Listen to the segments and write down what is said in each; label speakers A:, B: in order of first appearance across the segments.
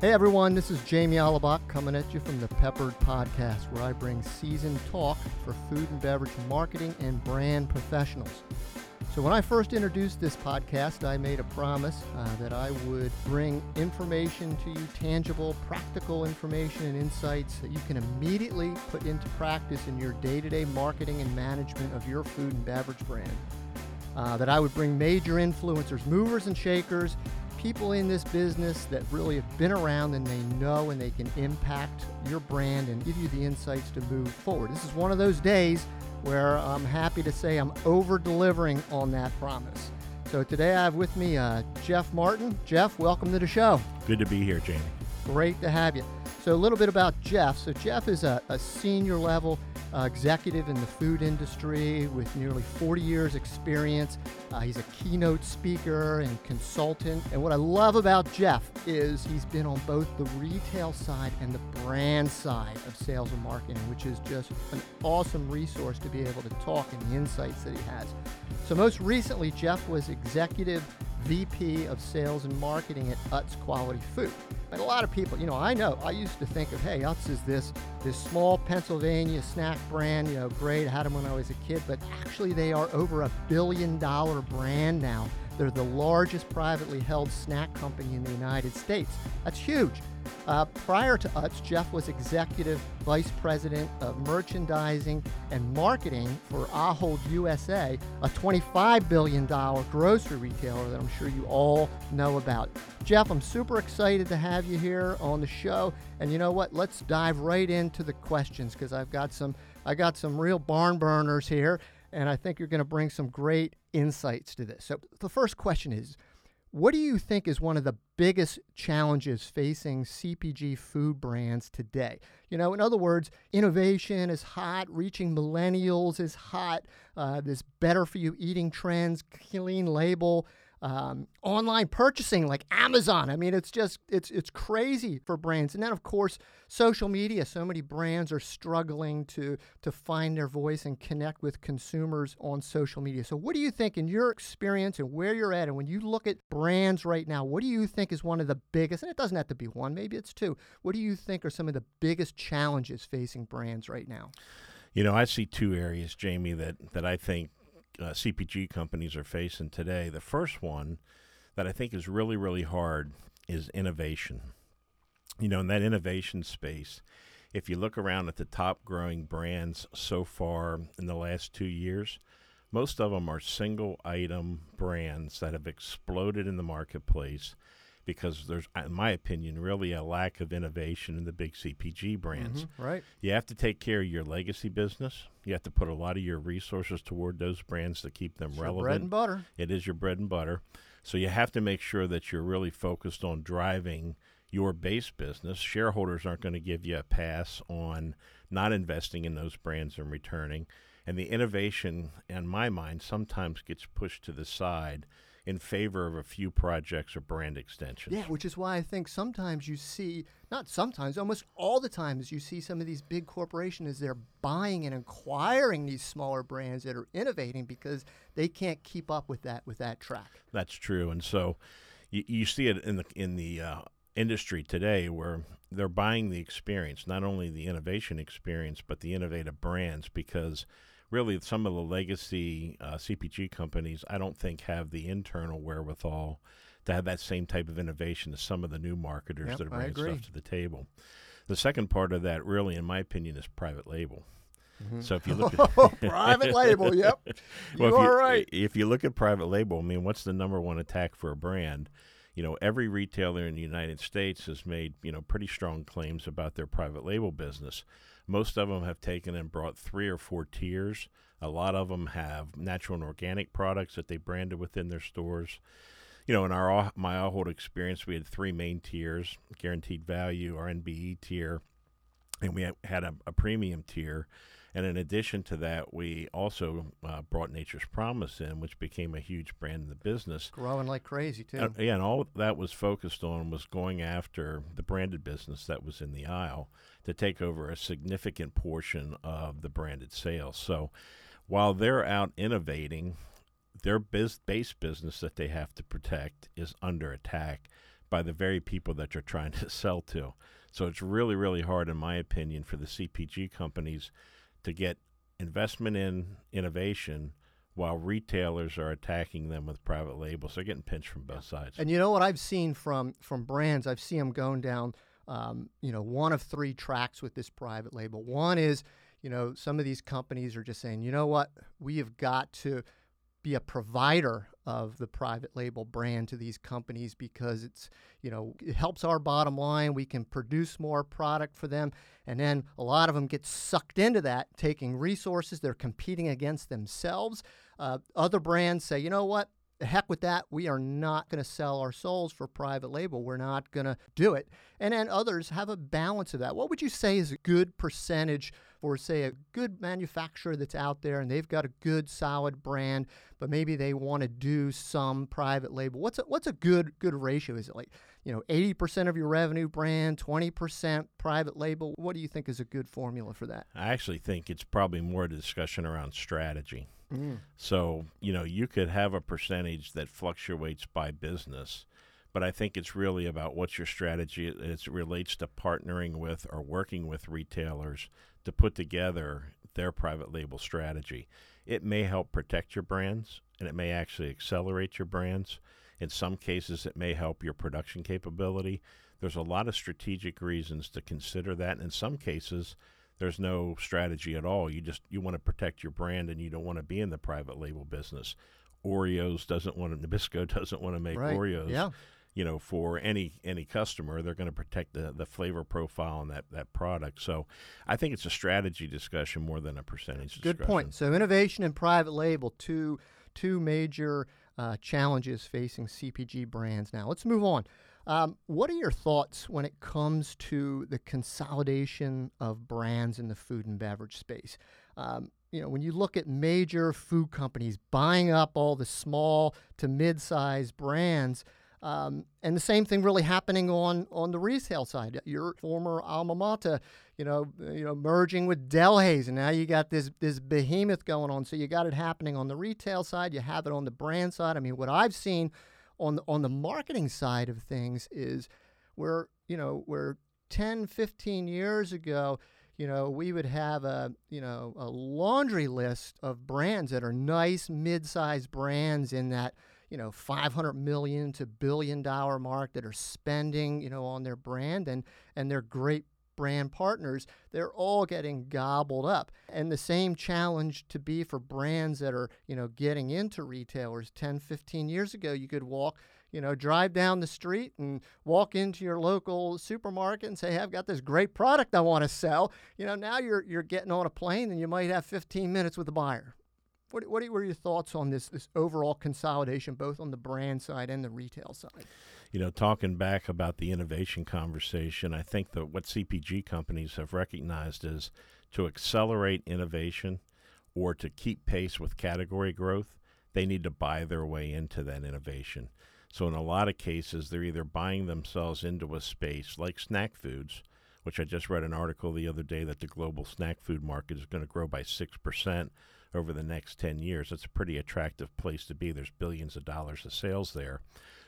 A: Hey everyone, this is Jamie Alabak coming at you from the Peppered Podcast, where I bring seasoned talk for food and beverage marketing and brand professionals. So, when I first introduced this podcast, I made a promise uh, that I would bring information to you, tangible, practical information and insights that you can immediately put into practice in your day to day marketing and management of your food and beverage brand. Uh, that I would bring major influencers, movers and shakers, people in this business that really have been around and they know and they can impact your brand and give you the insights to move forward. This is one of those days where I'm happy to say I'm over delivering on that promise. So today I have with me uh, Jeff Martin. Jeff, welcome to the show.
B: Good to be here, Jamie.
A: Great to have you. So, a little bit about Jeff. So, Jeff is a, a senior level uh, executive in the food industry with nearly 40 years' experience. Uh, he's a keynote speaker and consultant. And what I love about Jeff is he's been on both the retail side and the brand side of sales and marketing, which is just an awesome resource to be able to talk and the insights that he has. So, most recently, Jeff was executive VP of Sales and Marketing at Utz Quality Food. And a lot of people, you know, I know, I used to think of, hey, Utz is this this small Pennsylvania snack brand, you know, great, I had them when I was a kid, but actually they are over a billion dollar brand now. They're the largest privately held snack company in the United States. That's huge. Uh, prior to Utz, Jeff was executive vice president of merchandising and marketing for Ahold USA, a $25 billion grocery retailer that I'm sure you all know about. Jeff, I'm super excited to have you here on the show. And you know what? Let's dive right into the questions because I've got some I got some real barn burners here, and I think you're going to bring some great insights to this. So the first question is what do you think is one of the biggest challenges facing CPG food brands today? You know, in other words, innovation is hot, reaching millennials is hot, uh, this better for you eating trends, clean label um, online purchasing like Amazon. I mean, it's just it's it's crazy for brands. And then of course, social media. So many brands are struggling to to find their voice and connect with consumers on social media. So, what do you think, in your experience and where you're at, and when you look at brands right now, what do you think is one of the biggest? And it doesn't have to be one, maybe it's two. What do you think are some of the biggest challenges facing brands right now?
B: You know, I see two areas, Jamie, that that I think uh, CPG companies are facing today. The first one that I think is really, really hard is innovation. You know, in that innovation space, if you look around at the top growing brands so far in the last two years, most of them are single item brands that have exploded in the marketplace because there's, in my opinion, really a lack of innovation in the big CPG brands.
A: Mm-hmm, right.
B: You have to take care of your legacy business. You have to put a lot of your resources toward those brands to keep them
A: it's
B: relevant.
A: bread and butter.
B: It is your bread and butter. So you have to make sure that you're really focused on driving your base business. Shareholders aren't going to give you a pass on not investing in those brands and returning. And the innovation, in my mind, sometimes gets pushed to the side in favor of a few projects or brand extensions.
A: Yeah, which is why I think sometimes you see, not sometimes, almost all the times you see some of these big corporations as they're buying and acquiring these smaller brands that are innovating because they can't keep up with that with that track.
B: That's true, and so you, you see it in the in the uh, industry today where they're buying the experience, not only the innovation experience, but the innovative brands because really some of the legacy uh, CPG companies, I don't think have the internal wherewithal to have that same type of innovation as some of the new marketers
A: yep,
B: that are bringing stuff to the table. The second part of that, really, in my opinion, is private label. Mm-hmm. So if you look
A: at private label, yep,
B: well,
A: you
B: are
A: right.
B: If you look at private label, I mean, what's the number one attack for a brand? You know, every retailer in the United States has made you know pretty strong claims about their private label business. Most of them have taken and brought three or four tiers. A lot of them have natural and organic products that they branded within their stores. You know, in our uh, my Ahold experience, we had three main tiers: guaranteed value, our NBE tier, and we had a, a premium tier. And in addition to that, we also uh, brought Nature's Promise in, which became a huge brand in the business.
A: Growing like crazy, too.
B: Uh, yeah, and all that was focused on was going after the branded business that was in the aisle to take over a significant portion of the branded sales. So while they're out innovating, their biz- base business that they have to protect is under attack by the very people that you're trying to sell to. So it's really, really hard, in my opinion, for the CPG companies to get investment in innovation while retailers are attacking them with private labels. They're getting pinched from both sides.
A: And you know what I've seen from from brands, I've seen them going down, um, you know, one of three tracks with this private label. One is, you know, some of these companies are just saying, you know what, we have got to be a provider of the private label brand to these companies because it's you know it helps our bottom line we can produce more product for them and then a lot of them get sucked into that taking resources they're competing against themselves uh, other brands say you know what heck with that. We are not going to sell our souls for private label. We're not going to do it. And then others have a balance of that. What would you say is a good percentage for, say, a good manufacturer that's out there and they've got a good, solid brand, but maybe they want to do some private label? What's a, what's a good good ratio? Is it like you know 80% of your revenue brand, 20% private label? What do you think is a good formula for that?
B: I actually think it's probably more a discussion around strategy.
A: Mm.
B: So, you know, you could have a percentage that fluctuates by business, but I think it's really about what's your strategy as it relates to partnering with or working with retailers to put together their private label strategy. It may help protect your brands and it may actually accelerate your brands. In some cases, it may help your production capability. There's a lot of strategic reasons to consider that. And in some cases, there's no strategy at all. You just you want to protect your brand and you don't want to be in the private label business. Oreos doesn't want to Nabisco doesn't want to make
A: right.
B: Oreos.
A: Yeah.
B: You know, for any any customer, they're going to protect the, the flavor profile and that, that product. So, I think it's a strategy discussion more than a percentage. Discussion.
A: Good point. So, innovation and private label, two two major uh, challenges facing CPG brands. Now, let's move on. Um, what are your thoughts when it comes to the consolidation of brands in the food and beverage space? Um, you know, when you look at major food companies buying up all the small to mid-sized brands, um, and the same thing really happening on on the retail side. Your former alma mater, you know, you know, merging with Delhaize, and now you got this this behemoth going on. So you got it happening on the retail side. You have it on the brand side. I mean, what I've seen on the, on the marketing side of things is where you know where 10 15 years ago you know we would have a you know a laundry list of brands that are nice mid-sized brands in that you know 500 million to billion dollar mark that are spending you know on their brand and and they're great brand partners, they're all getting gobbled up. And the same challenge to be for brands that are, you know, getting into retailers 10, 15 years ago, you could walk, you know, drive down the street and walk into your local supermarket and say, hey, I've got this great product I want to sell. You know, now you're you're getting on a plane and you might have 15 minutes with the buyer. What, what were your thoughts on this this overall consolidation, both on the brand side and the retail side?
B: you know, talking back about the innovation conversation, I think that what CPG companies have recognized is to accelerate innovation or to keep pace with category growth, they need to buy their way into that innovation. So, in a lot of cases, they're either buying themselves into a space like snack foods, which I just read an article the other day that the global snack food market is going to grow by 6% over the next 10 years. It's a pretty attractive place to be. There's billions of dollars of sales there.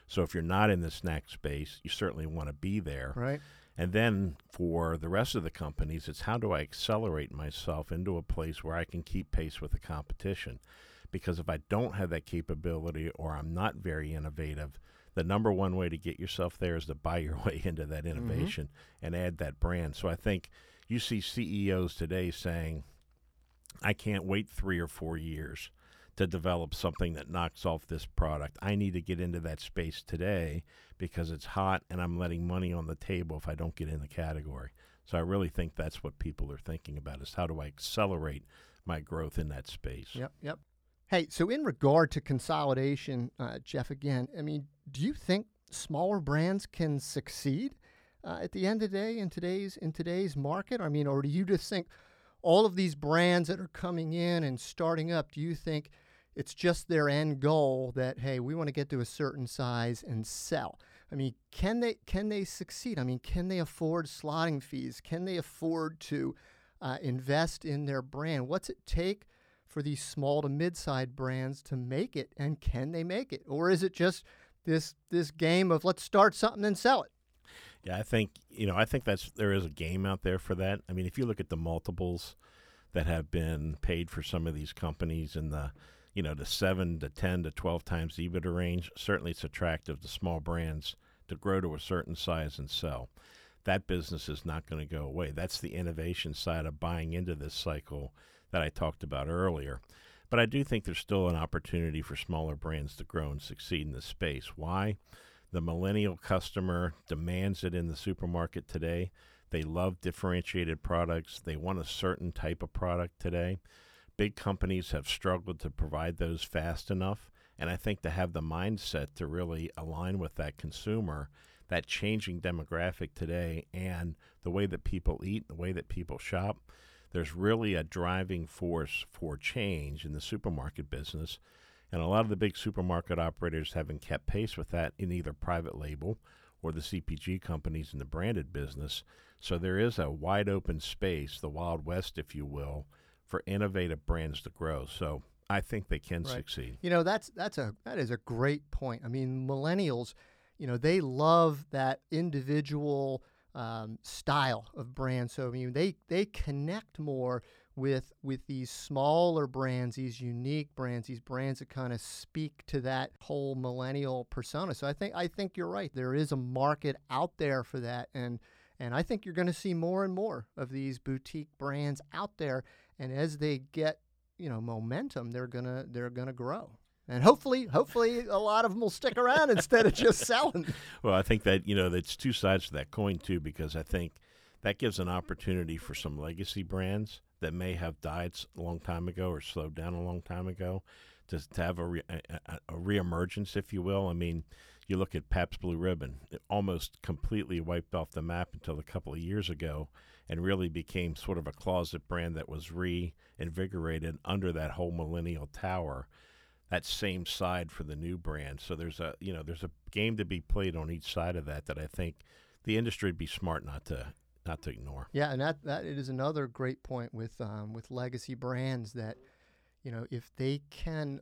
B: So if you're not in the snack space, you certainly want to be there.
A: Right.
B: And then for the rest of the companies, it's how do I accelerate myself into a place where I can keep pace with the competition? Because if I don't have that capability or I'm not very innovative, the number one way to get yourself there is to buy your way into that mm-hmm. innovation mm-hmm. and add that brand. So I think you see CEOs today saying, I can't wait three or four years to develop something that knocks off this product. I need to get into that space today because it's hot and I'm letting money on the table if I don't get in the category. So I really think that's what people are thinking about is how do I accelerate my growth in that space?
A: Yep, yep. Hey, so in regard to consolidation, uh, Jeff, again, I mean, do you think smaller brands can succeed uh, at the end of the day in today's in today's market? I mean, or do you just think all of these brands that are coming in and starting up, do you think it's just their end goal that hey, we want to get to a certain size and sell. I mean, can they can they succeed? I mean, can they afford slotting fees? Can they afford to uh, invest in their brand? What's it take for these small to mid-sized brands to make it, and can they make it, or is it just this this game of let's start something and sell it.
B: Yeah, I think you know I think that's there is a game out there for that. I mean, if you look at the multiples that have been paid for some of these companies in the you know the seven to ten to twelve times EBITDA range, certainly it's attractive to small brands to grow to a certain size and sell. That business is not going to go away. That's the innovation side of buying into this cycle that I talked about earlier. But I do think there's still an opportunity for smaller brands to grow and succeed in this space. Why? The millennial customer demands it in the supermarket today. They love differentiated products. They want a certain type of product today. Big companies have struggled to provide those fast enough. And I think to have the mindset to really align with that consumer, that changing demographic today, and the way that people eat, the way that people shop, there's really a driving force for change in the supermarket business. And a lot of the big supermarket operators haven't kept pace with that in either private label or the CPG companies in the branded business. So there is a wide open space, the Wild West, if you will, for innovative brands to grow. So I think they can
A: Right.
B: succeed.
A: You know, that's that's a that is a great point. I mean, millennials, you know, they love that individual um, style of brand. So I mean, they they connect more with with these smaller brands, these unique brands, these brands that kind of speak to that whole millennial persona. So I think I think you're right. There is a market out there for that, and and I think you're going to see more and more of these boutique brands out there. And as they get you know momentum, they're gonna they're gonna grow. And hopefully, hopefully, a lot of them will stick around instead of just selling.
B: Well, I think that you know that's two sides to that coin too, because I think that gives an opportunity for some legacy brands that may have died a long time ago or slowed down a long time ago to, to have a, re, a, a reemergence, if you will. I mean, you look at Pabst Blue Ribbon; it almost completely wiped off the map until a couple of years ago, and really became sort of a closet brand that was reinvigorated under that whole millennial tower that same side for the new brand. So there's a you know there's a game to be played on each side of that that I think the industry would be smart not to not to ignore.
A: Yeah, and that that it is another great point with um, with legacy brands that you know if they can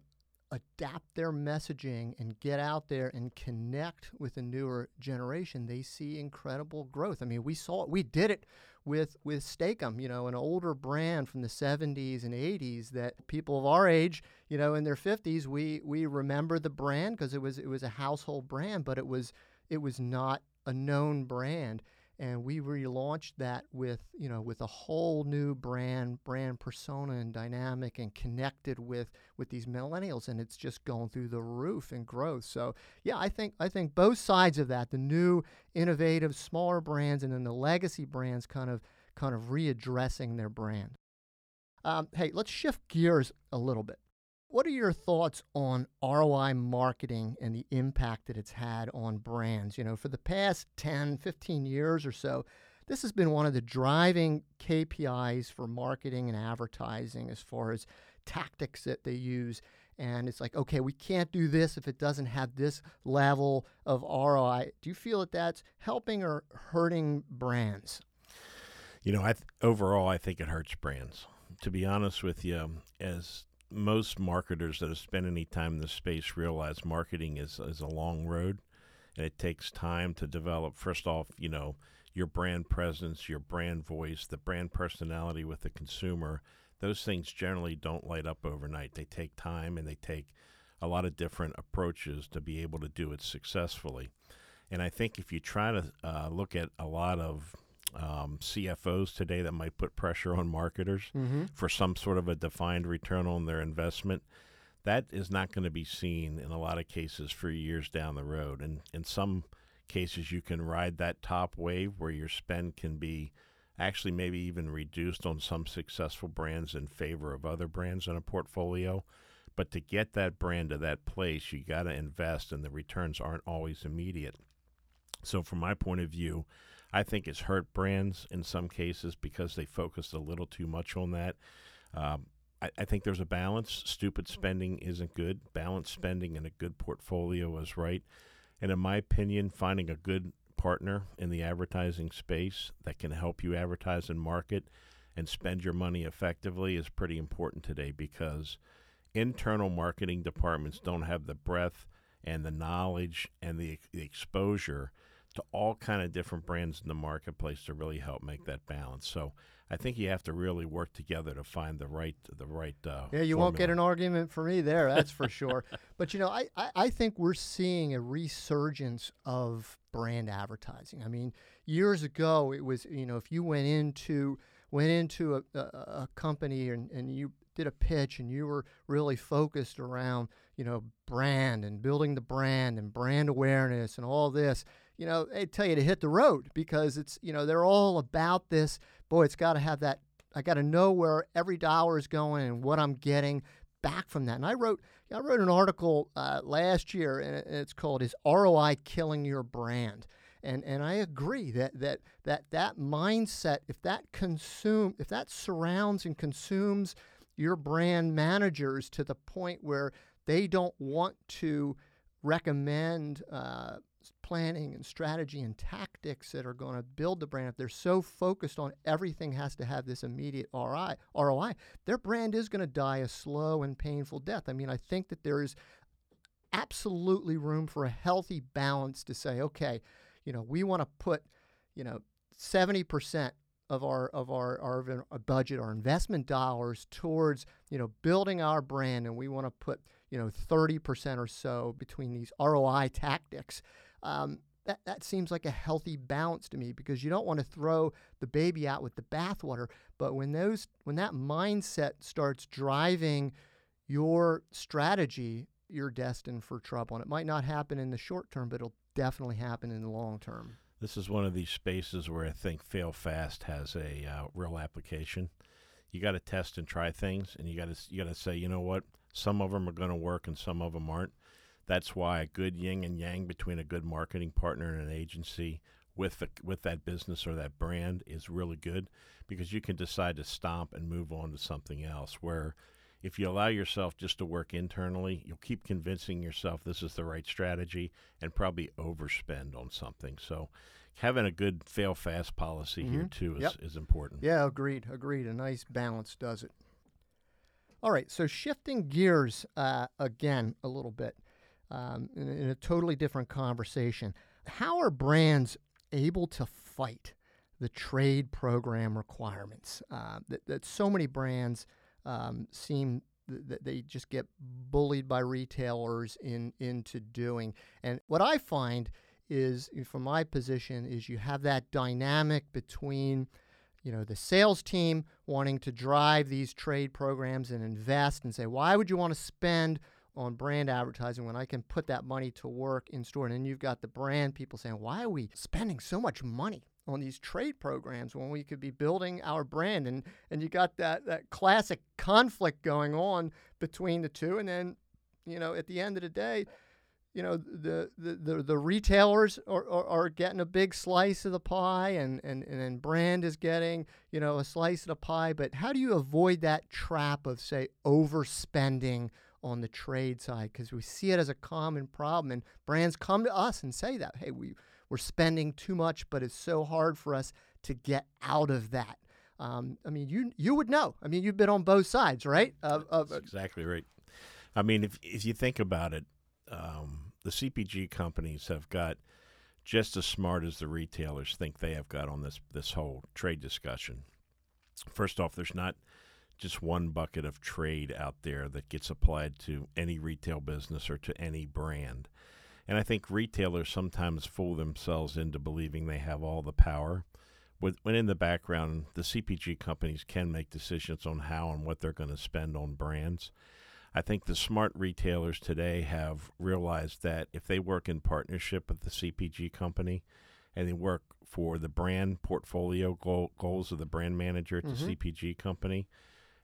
A: adapt their messaging and get out there and connect with the newer generation, they see incredible growth. I mean, we saw it. We did it with with Steak-umm, you know, an older brand from the 70s and 80s that people of our age, you know, in their 50s, we we remember the brand because it was it was a household brand, but it was it was not a known brand and we relaunched that with you know with a whole new brand brand persona and dynamic and connected with with these millennials and it's just going through the roof in growth. So yeah i think i think both sides of that the new innovative smaller brands and then the legacy brands kind of kind of readdressing their brand. Um, hey let's shift gears a little bit what are your thoughts on ROI marketing and the impact that it's had on brands? You know, for the past 10, 15 years or so, this has been one of the driving KPIs for marketing and advertising as far as tactics that they use. And it's like, okay, we can't do this if it doesn't have this level of ROI. Do you feel that that's helping or hurting brands?
B: You know, I th- overall I think it hurts brands. To be honest with you, as most marketers that have spent any time in this space realize marketing is, is a long road and it takes time to develop first off you know your brand presence your brand voice the brand personality with the consumer. Those things generally don't light up overnight. They take time and they take a lot of different approaches to be able to do it successfully. And i think if you try to uh, look at a lot of um, CFOs today that might put pressure on marketers
A: Mm-hmm.
B: for some sort of a defined return on their investment, that is not going to be seen in a lot of cases for years down the road. And in some cases, you can ride that top wave where your spend can be actually maybe even reduced on some successful brands in favor of other brands in a portfolio. But to get that brand to that place, you got to invest, and the returns aren't always immediate. So, from my point of view, I think it's hurt brands in some cases because they focused a little too much on that. Um, I, I think there's a balance. Stupid spending isn't good. Balanced spending and a good portfolio is right. And in my opinion, finding a good partner in the advertising space that can help you advertise and market and spend your money effectively is pretty important today because internal marketing departments don't have the breadth and the knowledge and the, the exposure to all kind of different brands in the marketplace to really help make that balance. So I think you have to really work together to find the right the right. Uh,
A: yeah, you
B: formula.
A: won't get an argument for me there. That's for sure. But you know, I, I I think we're seeing a resurgence of brand advertising. I mean, years ago it was you know if you went into went into a, a, a company and, and you did a pitch and you were really focused around you know brand and building the brand and brand awareness and all this you know they tell you to hit the road because it's you know they're all about this boy it's got to have that i got to know where every dollar is going and what i'm getting back from that. And i wrote i wrote an article uh, last year and it's called is roi killing your brand? And and I agree that that that that mindset if that consume if that surrounds and consumes your brand managers to the point where they don't want to recommend uh, planning and strategy and tactics that are going to build the brand, if they're so focused on everything has to have this immediate ROI, their brand is going to die a slow and painful death. I mean, I think that there is absolutely room for a healthy balance to say, okay, you know, we want to put, you know, 70% of our of our, our, our budget, our investment dollars towards you know building our brand, and we want to put you know 30% or so between these ROI tactics. Um, that, that seems like a healthy balance to me because you don't want to throw the baby out with the bathwater. But when those when that mindset starts driving your strategy, you're destined for trouble. And it might not happen in the short term, but it'll definitely happen in the long term
B: this is one of these spaces where I think fail fast has a uh, real application. You got to test and try things, and you got to you got to say, you know what, some of them are going to work and some of them aren't. That's why a good yin and yang between a good marketing partner and an agency with the, with that business or that brand is really good because you can decide to stop and move on to something else. Where if you allow yourself just to work internally, you'll keep convincing yourself this is the right strategy and probably overspend on something. So, having a good fail fast policy mm-hmm. here too is,
A: yep.
B: is important.
A: Yeah, agreed. Agreed. A nice balance does it. All right, so shifting gears uh, again a little bit um, in, in a totally different conversation. How are brands able to fight the trade program requirements uh, that, that so many brands um, seem that they just get bullied by retailers in into doing. And what I find is, from my position, is you have that dynamic between you know the sales team wanting to drive these trade programs and invest and say why would you want to spend on brand advertising when I can put that money to work in store. And then you've got the brand people saying why are we spending so much money on these trade programs when we could be building our brand? And and you got that that classic conflict going on between the two. And then you know at the end of the day you know the the, the, the retailers are, are, are, getting a big slice of the pie and, and and then brand is getting you know a slice of the pie. But how do you avoid that trap of say overspending on the trade side because we see it as a common problem and brands come to us and say that hey we we're spending too much, but it's so hard for us to get out of that. Um, I mean, you you would know. I mean, you've been on both sides, right?
B: Of, of exactly right. I mean, if if you think about it, um, the CPG companies have got just as smart as the retailers think they have got on this this whole trade discussion. First off, there's not just one bucket of trade out there that gets applied to any retail business or to any brand. And I think retailers sometimes fool themselves into believing they have all the power. When in the background, the CPG companies can make decisions on how and what they're going to spend on brands. I think the smart retailers today have realized that if they work in partnership with the CPG company and they work for the brand portfolio goal, goals of the brand manager at mm-hmm. the CPG company,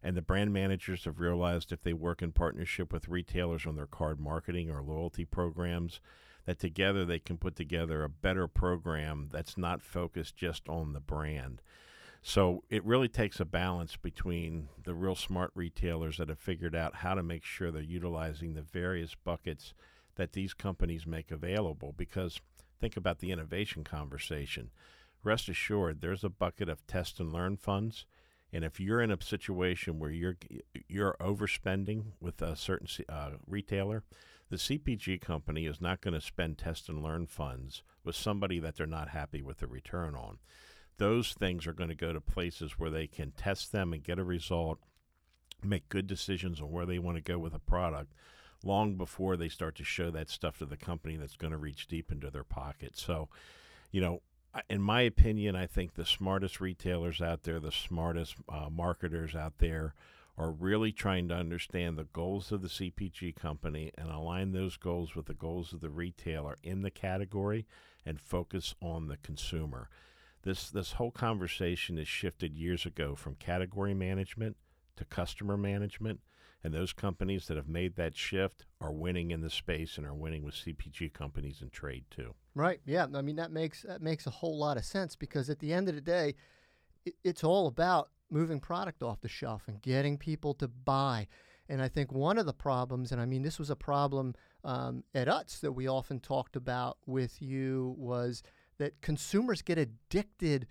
B: and the brand managers have realized if they work in partnership with retailers on their card marketing or loyalty programs, that together they can put together a better program that's not focused just on the brand. So it really takes a balance between the real smart retailers that have figured out how to make sure they're utilizing the various buckets that these companies make available. Because think about the innovation conversation. Rest assured, there's a bucket of test and learn funds and if you're in a situation where you're you're overspending with a certain uh, retailer, the CPG company is not going to spend test and learn funds with somebody that they're not happy with the return on. Those things are going to go to places where they can test them and get a result, make good decisions on where they want to go with a product long before they start to show that stuff to the company that's going to reach deep into their pocket. So, you know, in my opinion, I think the smartest retailers out there, the smartest uh, marketers out there, are really trying to understand the goals of the CPG company and align those goals with the goals of the retailer in the category and focus on the consumer. This this whole conversation has shifted years ago from category management to customer management and those companies that have made that shift are winning in the space and are winning with CPG companies and trade too.
A: Right. Yeah. I mean that makes that makes a whole lot of sense because at the end of the day, it, it's all about moving product off the shelf and getting people to buy. And I think one of the problems, and I mean this was a problem um, at Utz that we often talked about with you, was that consumers get addicted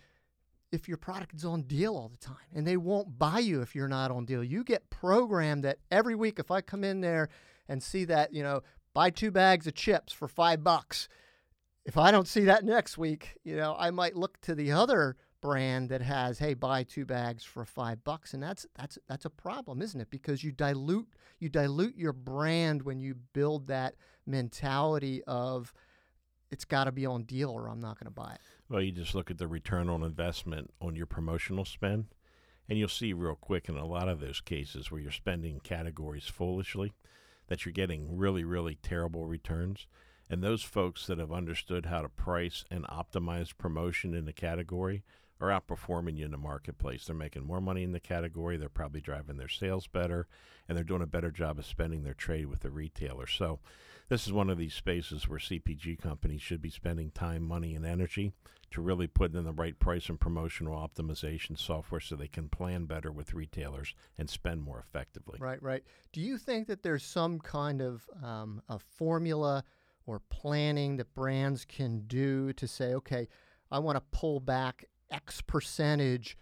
A: if your product is on deal all the time and they won't buy you if you're not on deal. You get programmed that every week if I come in there and see that, you know, buy two bags of chips for 5 bucks. If I don't see that next week, you know, I might look to the other brand that has, hey, buy two bags for 5 bucks and that's that's that's a problem, isn't it? Because you dilute you dilute your brand when you build that mentality of it's got to be on deal or I'm not going to buy it.
B: Well, you just look at the return on investment on your promotional spend, and you'll see real quick in a lot of those cases where you're spending categories foolishly that you're getting really, really terrible returns. And those folks that have understood how to price and optimize promotion in the category are outperforming you in the marketplace. They're making more money in the category. They're probably driving their sales better, and they're doing a better job of spending their trade with the retailer. So, this is one of these spaces where CPG companies should be spending time, money, and energy to really put in the right price and promotional optimization software so they can plan better with retailers and spend more effectively.
A: Right, right. Do you think that there's some kind of um, a formula or planning that brands can do to say, okay, I want to pull back X percentage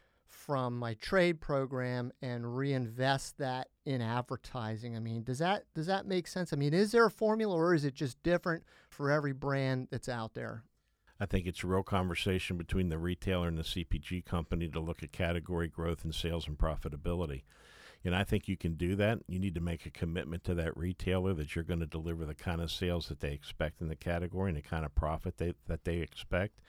A: from my trade program and reinvest that in advertising. I mean, does that does that make sense? I mean, is there a formula or is it just different for every brand that's out there?
B: I think it's a real conversation between the retailer and the CPG company to look at category growth and sales and profitability. And I think you can do that. You need to make a commitment to that retailer that you're going to deliver the kind of sales that they expect in the category and the kind of profit they, that they expect.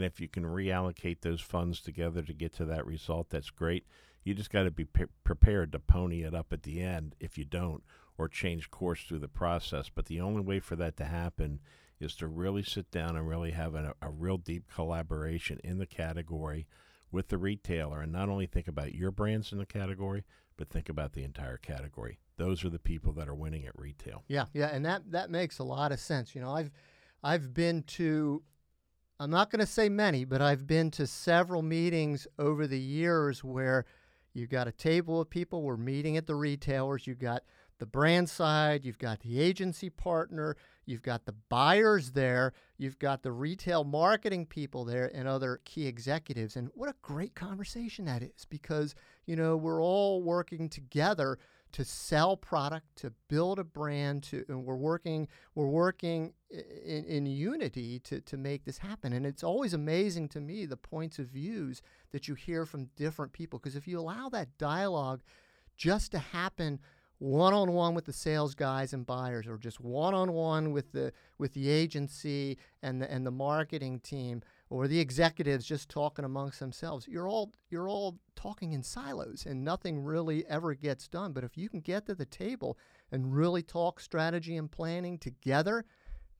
B: And if you can reallocate those funds together to get to that result, that's great. You just got to be pre- prepared to pony it up at the end if you don't, or change course through the process. But the only way for that to happen is to really sit down and really have a, a real deep collaboration in the category with the retailer and not only think about your brands in the category, but think about the entire category. Those are the people that are winning at retail.
A: Yeah, yeah, and that that makes a lot of sense. You know, I've I've been to I'm not going to say many, but I've been to several meetings over the years where you've got a table of people, we're meeting at the retailers, you've got the brand side, you've got the agency partner, you've got the buyers there, you've got the retail marketing people there, and other key executives. And what a great conversation that is because, you know, we're all working together to sell product, to build a brand, to and we're working we're working in, in unity to, to make this happen. And it's always amazing to me the points of views that you hear from different people because if you allow that dialogue just to happen one on one with the sales guys and buyers or just one on one with the with the agency and the and the marketing team or the executives just talking amongst themselves. You're all you're all talking in silos and nothing really ever gets done. But if you can get to the table and really talk strategy and planning together,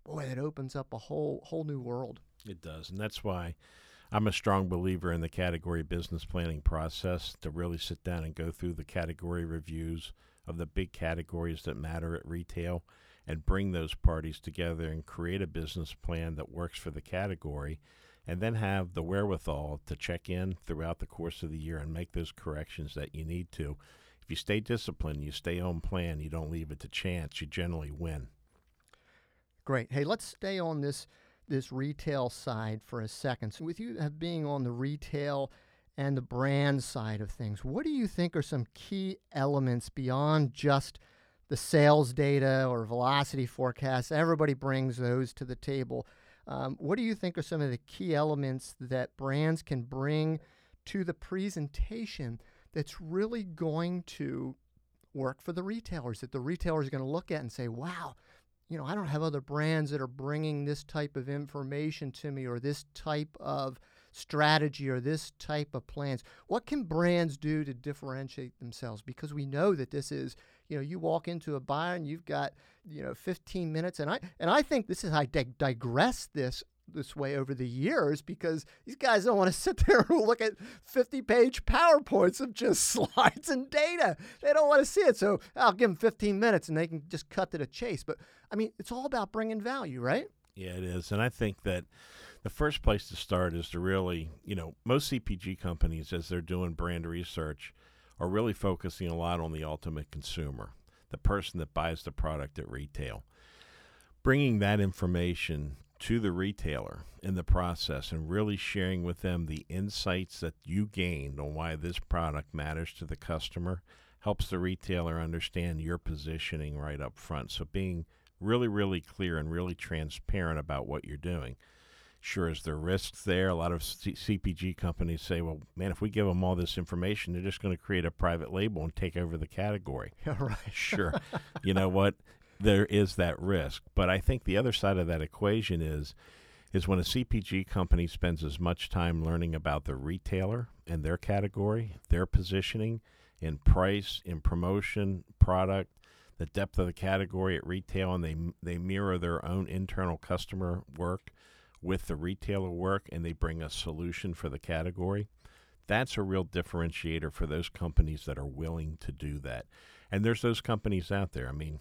A: boy, it opens up a whole whole new world.
B: It does. And that's why I'm a strong believer in the category business planning process to really sit down and go through the category reviews of the big categories that matter at retail and bring those parties together and create a business plan that works for the category and then have the wherewithal to check in throughout the course of the year and make those corrections that you need to. If you stay disciplined, you stay on plan, you don't leave it to chance, you generally win.
A: Great. Hey, let's stay on this this retail side for a second. So with you uh, being on the retail and the brand side of things, what do you think are some key elements beyond just the sales data or velocity forecasts. Everybody brings those to the table. Um, what do you think are some of the key elements that brands can bring to the presentation that's really going to work for the retailers? That the retailer is going to look at and say, wow, you know, I don't have other brands that are bringing this type of information to me or this type of strategy or this type of plans. What can brands do to differentiate themselves? Because we know that this is, you know, you walk into a bar and you've got, you know, 15 minutes, and I and I think this is I dig- digress this this way over the years because these guys don't want to sit there and look at 50 page PowerPoints of just slides and data. They don't want to see it. So I'll give them 15 minutes and they can just cut to the chase. But I mean, it's all about bringing value, right?
B: Yeah, it is. And I think that the first place to start is to really, you know, most CPG companies, as they're doing brand research, are really focusing a lot on the ultimate consumer, the person that buys the product at retail. Bringing that information to the retailer in the process and really sharing with them the insights that you gained on why this product matters to the customer helps the retailer understand your positioning right up front. So being really, really clear and really transparent about what you're doing. Sure, is there risks there? A lot of C- CPG companies say, well, man, if we give them all this information, they're just going to create a private label and take over the category.
A: Yeah, right.
B: Sure. you know what? There is that risk. But I think the other side of that equation is is when a CPG company spends as much time learning about the retailer and their category, their positioning in price, in promotion, product, the depth of the category at retail, and they they mirror their own internal customer work with the retailer work, and they bring a solution for the category. That's a real differentiator for those companies that are willing to do that. And there's those companies out there. I mean,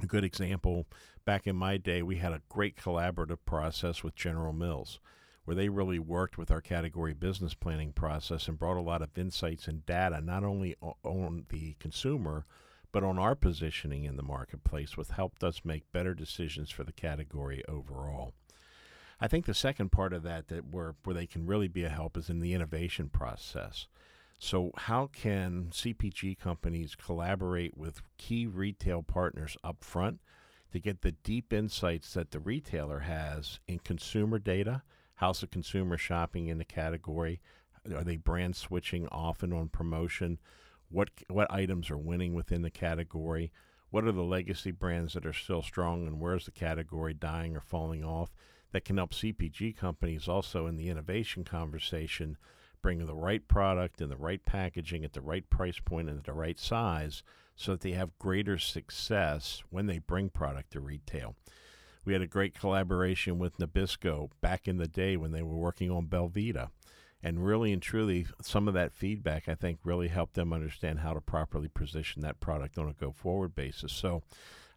B: a good example back in my day, we had a great collaborative process with General Mills where they really worked with our category business planning process and brought a lot of insights and data, not only on the consumer, but on our positioning in the marketplace, which helped us make better decisions for the category overall. I think the second part of that that where where they can really be a help is in the innovation process. So how can CPG companies collaborate with key retail partners up front to get the deep insights that the retailer has in consumer data? How's the consumer shopping in the category? Are they brand switching often on promotion? What what items are winning within the category? What are the legacy brands that are still strong and where's the category dying or falling off? That can help CPG companies also in the innovation conversation bring the right product and the right packaging at the right price point and at the right size so that they have greater success when they bring product to retail. We had a great collaboration with Nabisco back in the day when they were working on Belvita. And really and truly, some of that feedback I think really helped them understand how to properly position that product on a go forward basis. So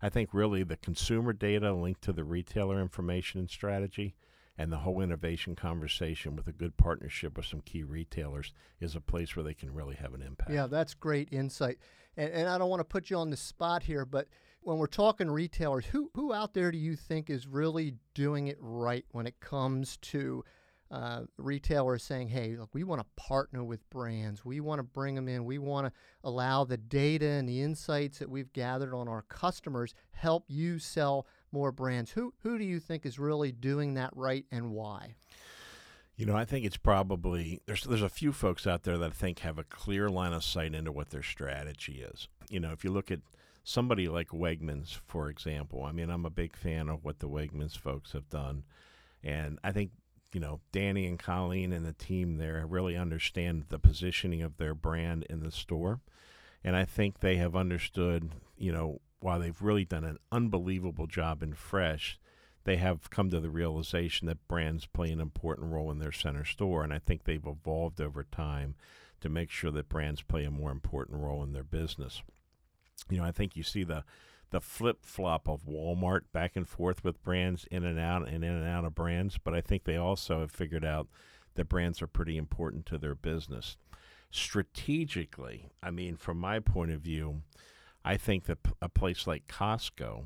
B: I think really the consumer data linked to the retailer information and strategy and the whole innovation conversation with a good partnership with some key retailers is a place where they can really have an impact.
A: Yeah, that's great insight. And, and I don't want to put you on the spot here, but when we're talking retailers, who who out there do you think is really doing it right when it comes to uh, retailers saying, "Hey, look, we want to partner with brands. We want to bring them in. We want to allow the data and the insights that we've gathered on our customers help you sell more brands." Who who do you think is really doing that right, and why?
B: You know, I think it's probably there's there's a few folks out there that I think have a clear line of sight into what their strategy is. You know, if you look at somebody like Wegmans, for example, I mean, I'm a big fan of what the Wegmans folks have done, and I think you know, Danny and Colleen and the team there really understand the positioning of their brand in the store. And I think they have understood, you know, while they've really done an unbelievable job in Fresh, they have come to the realization that brands play an important role in their center store. And I think they've evolved over time to make sure that brands play a more important role in their business. You know, I think you see the the flip flop of Walmart back and forth with brands in and out and in and out of brands, but I think they also have figured out that brands are pretty important to their business. Strategically, I mean, from my point of view, I think that a place like Costco,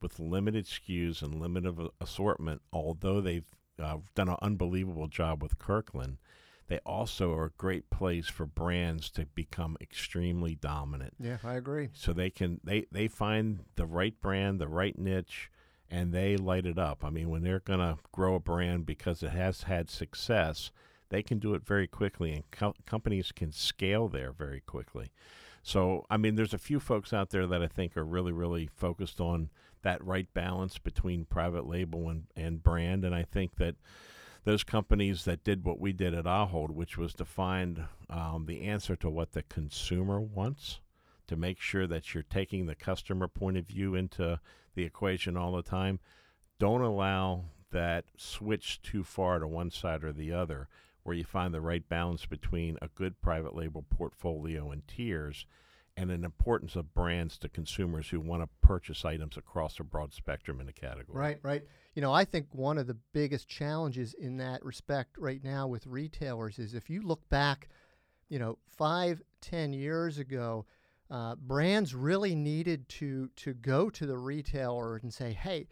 B: with limited SKUs and limited assortment, although they've uh, done an unbelievable job with Kirkland, they also are a great place for brands to become extremely dominant.
A: Yeah, I agree.
B: So they can they they find the right brand, the right niche, and they light it up. I mean, when they're going to grow a brand because it has had success, they can do it very quickly, and co- companies can scale there very quickly. So, I mean, there's a few folks out there that I think are really, really focused on that right balance between private label and, and brand. And I think that those companies that did what we did at Ahold, which was to find um, the answer to what the consumer wants, to make sure that you're taking the customer point of view into the equation all the time. Don't allow that switch too far to one side or the other, where you find the right balance between a good private label portfolio and tiers and an importance of brands to consumers who want to purchase items across a broad spectrum in the category.
A: Right, right. You know, I think one of the biggest challenges in that respect right now with retailers is if you look back, you know, five, ten years ago, uh, brands really needed to to go to the retailer and say, hey,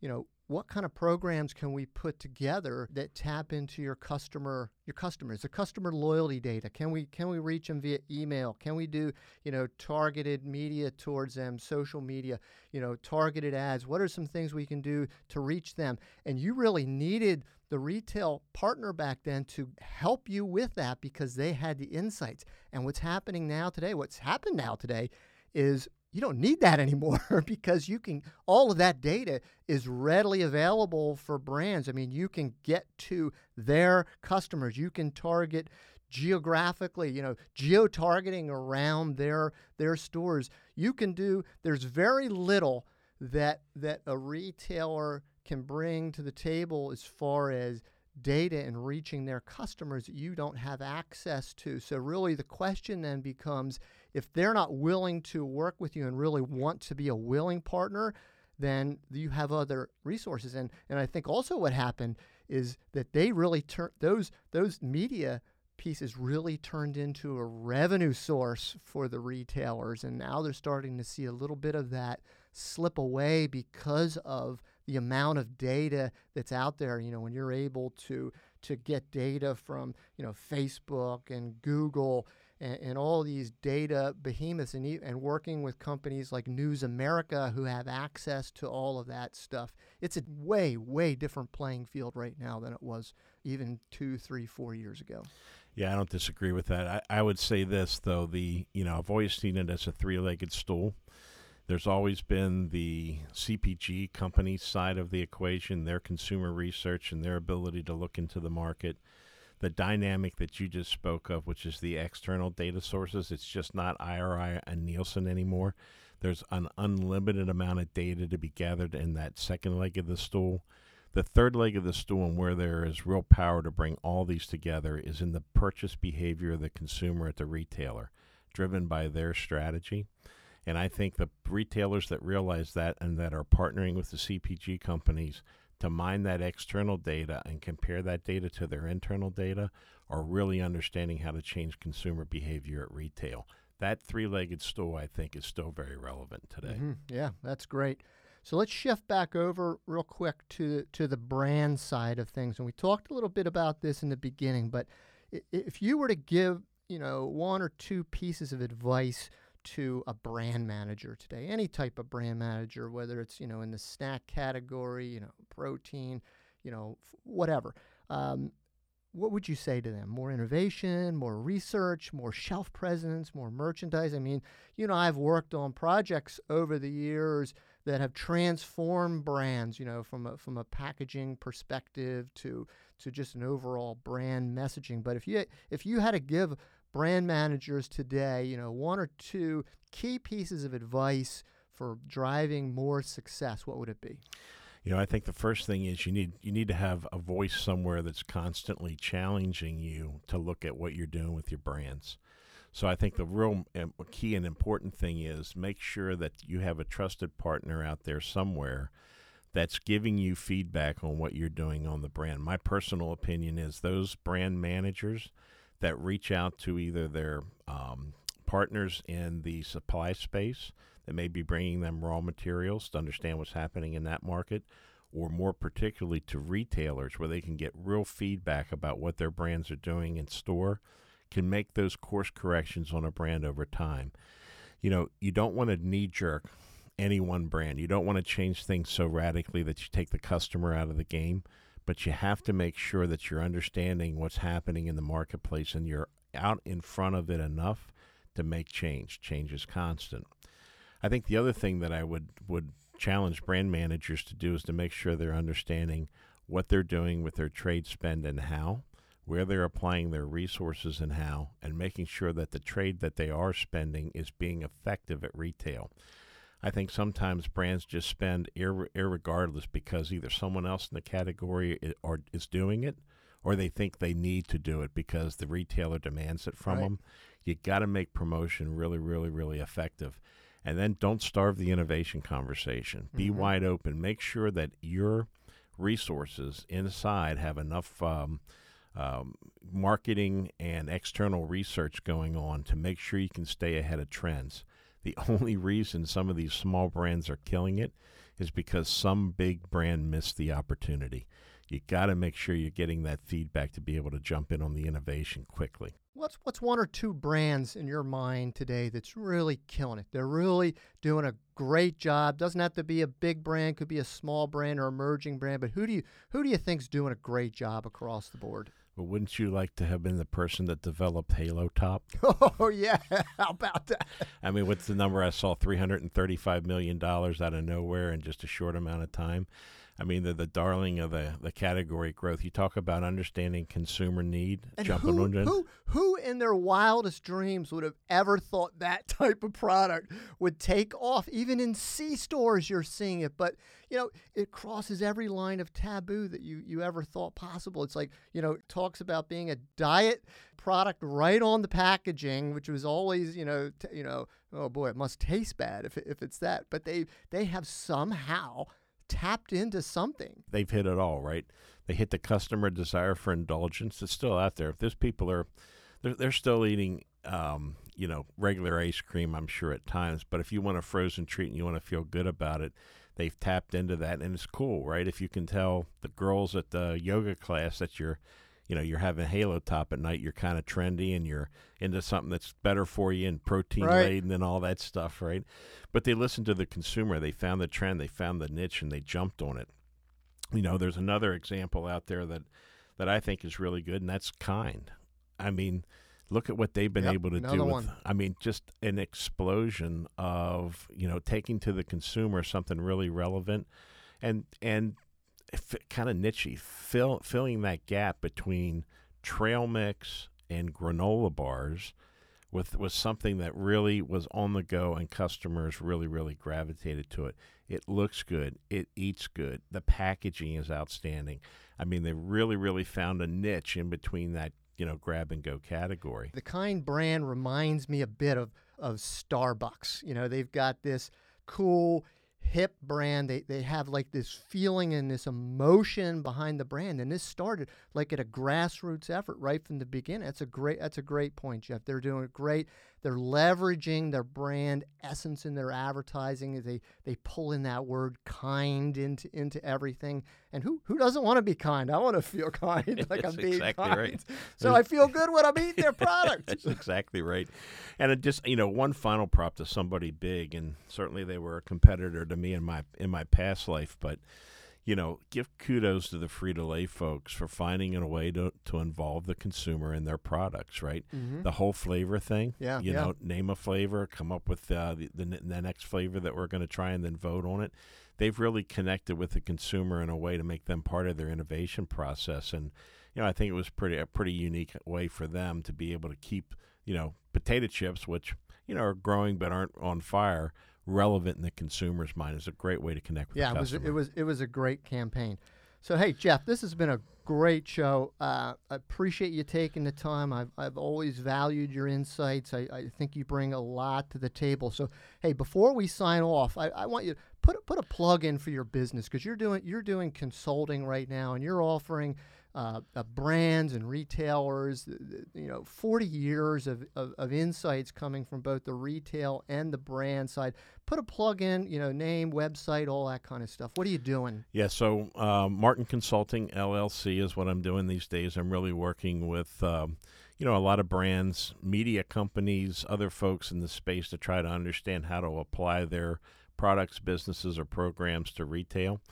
A: you know, what kind of programs can we put together that tap into your customer your customers the customer loyalty data? Can we can we reach them via email? Can we do you know targeted media towards them social media you know targeted ads? What are some things we can do to reach them? And you really needed the retail partner back then to help you with that because they had the insights. And what's happening now today what's happened now today is you don't need that anymore because you can all of that data is readily available for brands. I mean you can get to their customers. You can target geographically you know geo targeting around their their stores. You can do there's very little that that a retailer can bring to the table as far as data and reaching their customers that you don't have access to so really the question then becomes if they're not willing to work with you and really want to be a willing partner, then you have other resources. And and I think also what happened is that they really turned those those media pieces really turned into a revenue source for the retailers and now they're starting to see a little bit of that slip away because of the amount of data that's out there you know when you're able to to get data from you know Facebook and Google and, and all these data behemoths and, and working with companies like News America who have access to all of that stuff. It's a way, way different playing field right now than it was even two, three, four years ago.
B: Yeah, I don't disagree with that. I, I would say this though: the you know I've always seen it as a three-legged stool. There's always been the CPG company side of the equation, their consumer research and their ability to look into the market the dynamic that you just spoke of, which is the external data sources. It's just not IRI and Nielsen anymore. There's an unlimited amount of data to be gathered in that second leg of the stool. The third leg of the stool, and where there is real power to bring all these together, is in the purchase behavior of the consumer at the retailer, driven by their strategy. And I think the retailers that realize that and that are partnering with the CPG companies to mine that external data and compare that data to their internal data are really understanding how to change consumer behavior at retail. That three legged stool, I think, is still very relevant today.
A: Mm-hmm. Yeah, that's great. So let's shift back over real quick to, to the brand side of things. And we talked a little bit about this in the beginning, but if you were to give, you know, one or two pieces of advice to a brand manager today, any type of brand manager, whether it's you know in the snack category, you know protein, you know whatever. Um, what would you say to them? More innovation, more research, more shelf presence, more merchandise. I mean, you know, I've worked on projects over the years that have transformed brands. You know, from a, from a packaging perspective to to just an overall brand messaging. But if you if you had to give brand managers today, you know, one or two key pieces of advice for driving more success, what would it be?
B: You know, I think the first thing is you need you need to have a voice somewhere that's constantly challenging you to look at what you're doing with your brands. So I think the real um, key and important thing is make sure that you have a trusted partner out there somewhere that's giving you feedback on what you're doing on the brand. My personal opinion is those brand managers that reach out to either their um, partners in the supply space that may be bringing them raw materials to understand what's happening in that market, or more particularly to retailers where they can get real feedback about what their brands are doing in store, can make those course corrections on a brand over time. You know, you don't want to knee jerk any one brand. You don't want to change things so radically that you take the customer out of the game, but you have to make sure that you're understanding what's happening in the marketplace and you're out in front of it enough to make change. Change is constant. I think the other thing that I would would challenge brand managers to do is to make sure they're understanding what they're doing with their trade spend and how, where they're applying their resources and how, and making sure that the trade that they are spending is being effective at retail. I think sometimes brands just spend ir- irregardless because either someone else in the category is, or is doing it, or they think they need to do it because the retailer demands it from
A: Right.
B: them. You got to make promotion really, really, really effective. And then don't starve the innovation conversation. Be
A: Mhm.
B: wide open. Make sure that your resources inside have enough um, um, marketing and external research going on to make sure you can stay ahead of trends. The only reason some of these small brands are killing it is because some big brand missed the opportunity. You got to make sure you're getting that feedback to be able to jump in on the innovation quickly.
A: What's what's one or two brands in your mind today that's really killing it? They're really doing a great job. Doesn't have to be a big brand, could be a small brand or emerging brand, but who do you who do you think's doing a great job across the board?
B: But wouldn't you like to have been the person that developed Halo Top?
A: Oh yeah, how about that?
B: I mean, what's the number I saw? Three hundred and thirty-five million dollars out of nowhere in just a short amount of time. I mean, they're the darling of the, the category growth. You talk about understanding consumer need,
A: And
B: jumping
A: who,
B: on it.
A: who who in their wildest dreams would have ever thought that type of product would take off? Even in C stores, you're seeing it, but you know it crosses every line of taboo that you you ever thought possible. It's like you know it talks about being a diet product right on the packaging, which was always you know t- you know oh boy it must taste bad if if it's that, but they they have somehow tapped into something.
B: they've hit it all, right? They hit the customer desire for indulgence. It's still out there. If those people are, they're, they're still eating, um, you know, regular ice cream, I'm sure at times. But if you want a frozen treat and you want to feel good about it, they've tapped into that, and it's cool, right? If you can tell the girls at the yoga class that you're, you know, you're having Halo Top at night, you're kind of trendy and you're into something that's better for you and protein
A: Right.
B: laden and all that stuff, right? But they listened to the consumer. They found the trend, they found the niche, and they jumped on it. You know, there's another example out there that that I think is really good, and that's Kind. I mean, look at what they've been
A: Yep,
B: able to do. With. I mean, just an explosion of you know taking to the consumer something really relevant, and and kind of nichey, fill, filling that gap between trail mix and granola bars with was something that really was on the go and customers really really gravitated to it. It looks good, it eats good, the packaging is outstanding. I mean, they really really found a niche in between that you know grab and go category.
A: The kind brand reminds me a bit of of Starbucks. You know, they've got this cool hip brand. They they have like this feeling and this emotion behind the brand. And this started like at a grassroots effort right from the beginning. That's a great that's a great point, Jeff. They're doing great. They're leveraging their brand essence in their advertising. They they pull in that word kind into into everything. And who who doesn't want to be kind? I want to feel kind, like
B: That's
A: I'm being
B: exactly
A: kind.
B: right.
A: So I feel good when I'm eating their product.
B: That's exactly right. And it just you know one final prop to somebody big, and certainly they were a competitor to me in my in my past life, but. You know, give kudos to the Frito Lay folks for finding a way to, to involve the consumer in their products, right?
A: Mhm.
B: The whole flavor thing.
A: Yeah,
B: You
A: yeah.
B: know, name a flavor, come up with uh, the, the, the next flavor that we're going to try and then vote on it. They've really connected with the consumer in a way to make them part of their innovation process. And, you know, I think it was pretty a pretty unique way for them to be able to keep, you know, potato chips, which, you know, are growing but aren't on fire, relevant in the consumer's mind. is a great way to connect with
A: yeah,
B: the
A: it was it was it was a great campaign. So hey, Jeff, this has been a great show. Uh, I appreciate you taking the time. I've I've always valued your insights. I, I think you bring a lot to the table. So hey, before we sign off, I, I want you to put a- put a plug in for your business because you're doing you're doing consulting right now and you're offering uh, uh, brands and retailers. You know, 40 years of, of, of, insights coming from both the retail and the brand side. Put a plug in, you know, name, website, all that kind of stuff. What are you doing?
B: Yeah, so uh, Martin Consulting LLC is what I'm doing these days. I'm really working with. Um, you know, a lot of brands, media companies, other folks in the space to try to understand how to apply their products, businesses, or programs to retail.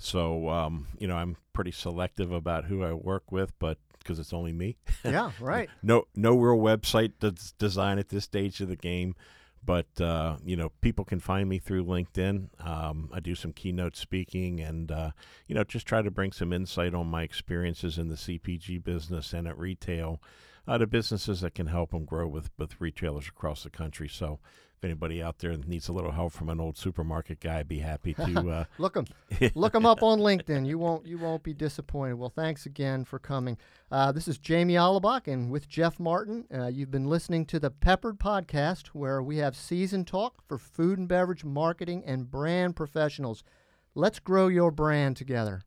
B: So, um, you know, I'm pretty selective about who I work with, but because it's only me.
A: Yeah, right.
B: no, no real website design at this stage of the game, but uh, you know, people can find me through LinkedIn. Um, I do some keynote speaking, and uh, you know, just try to bring some insight on my experiences in the CPG business and at retail uh, to businesses that can help them grow with with retailers across the country. So if anybody out there needs a little help from an old supermarket guy, I'd be happy to uh,
A: look them look them up on LinkedIn. You won't you won't be disappointed. Well, thanks again for coming. Uh, this is Jamie Alabach and with Jeff Martin. Uh, you've been listening to the Peppered Podcast, where we have season talk for food and beverage marketing and brand professionals. Let's grow your brand together.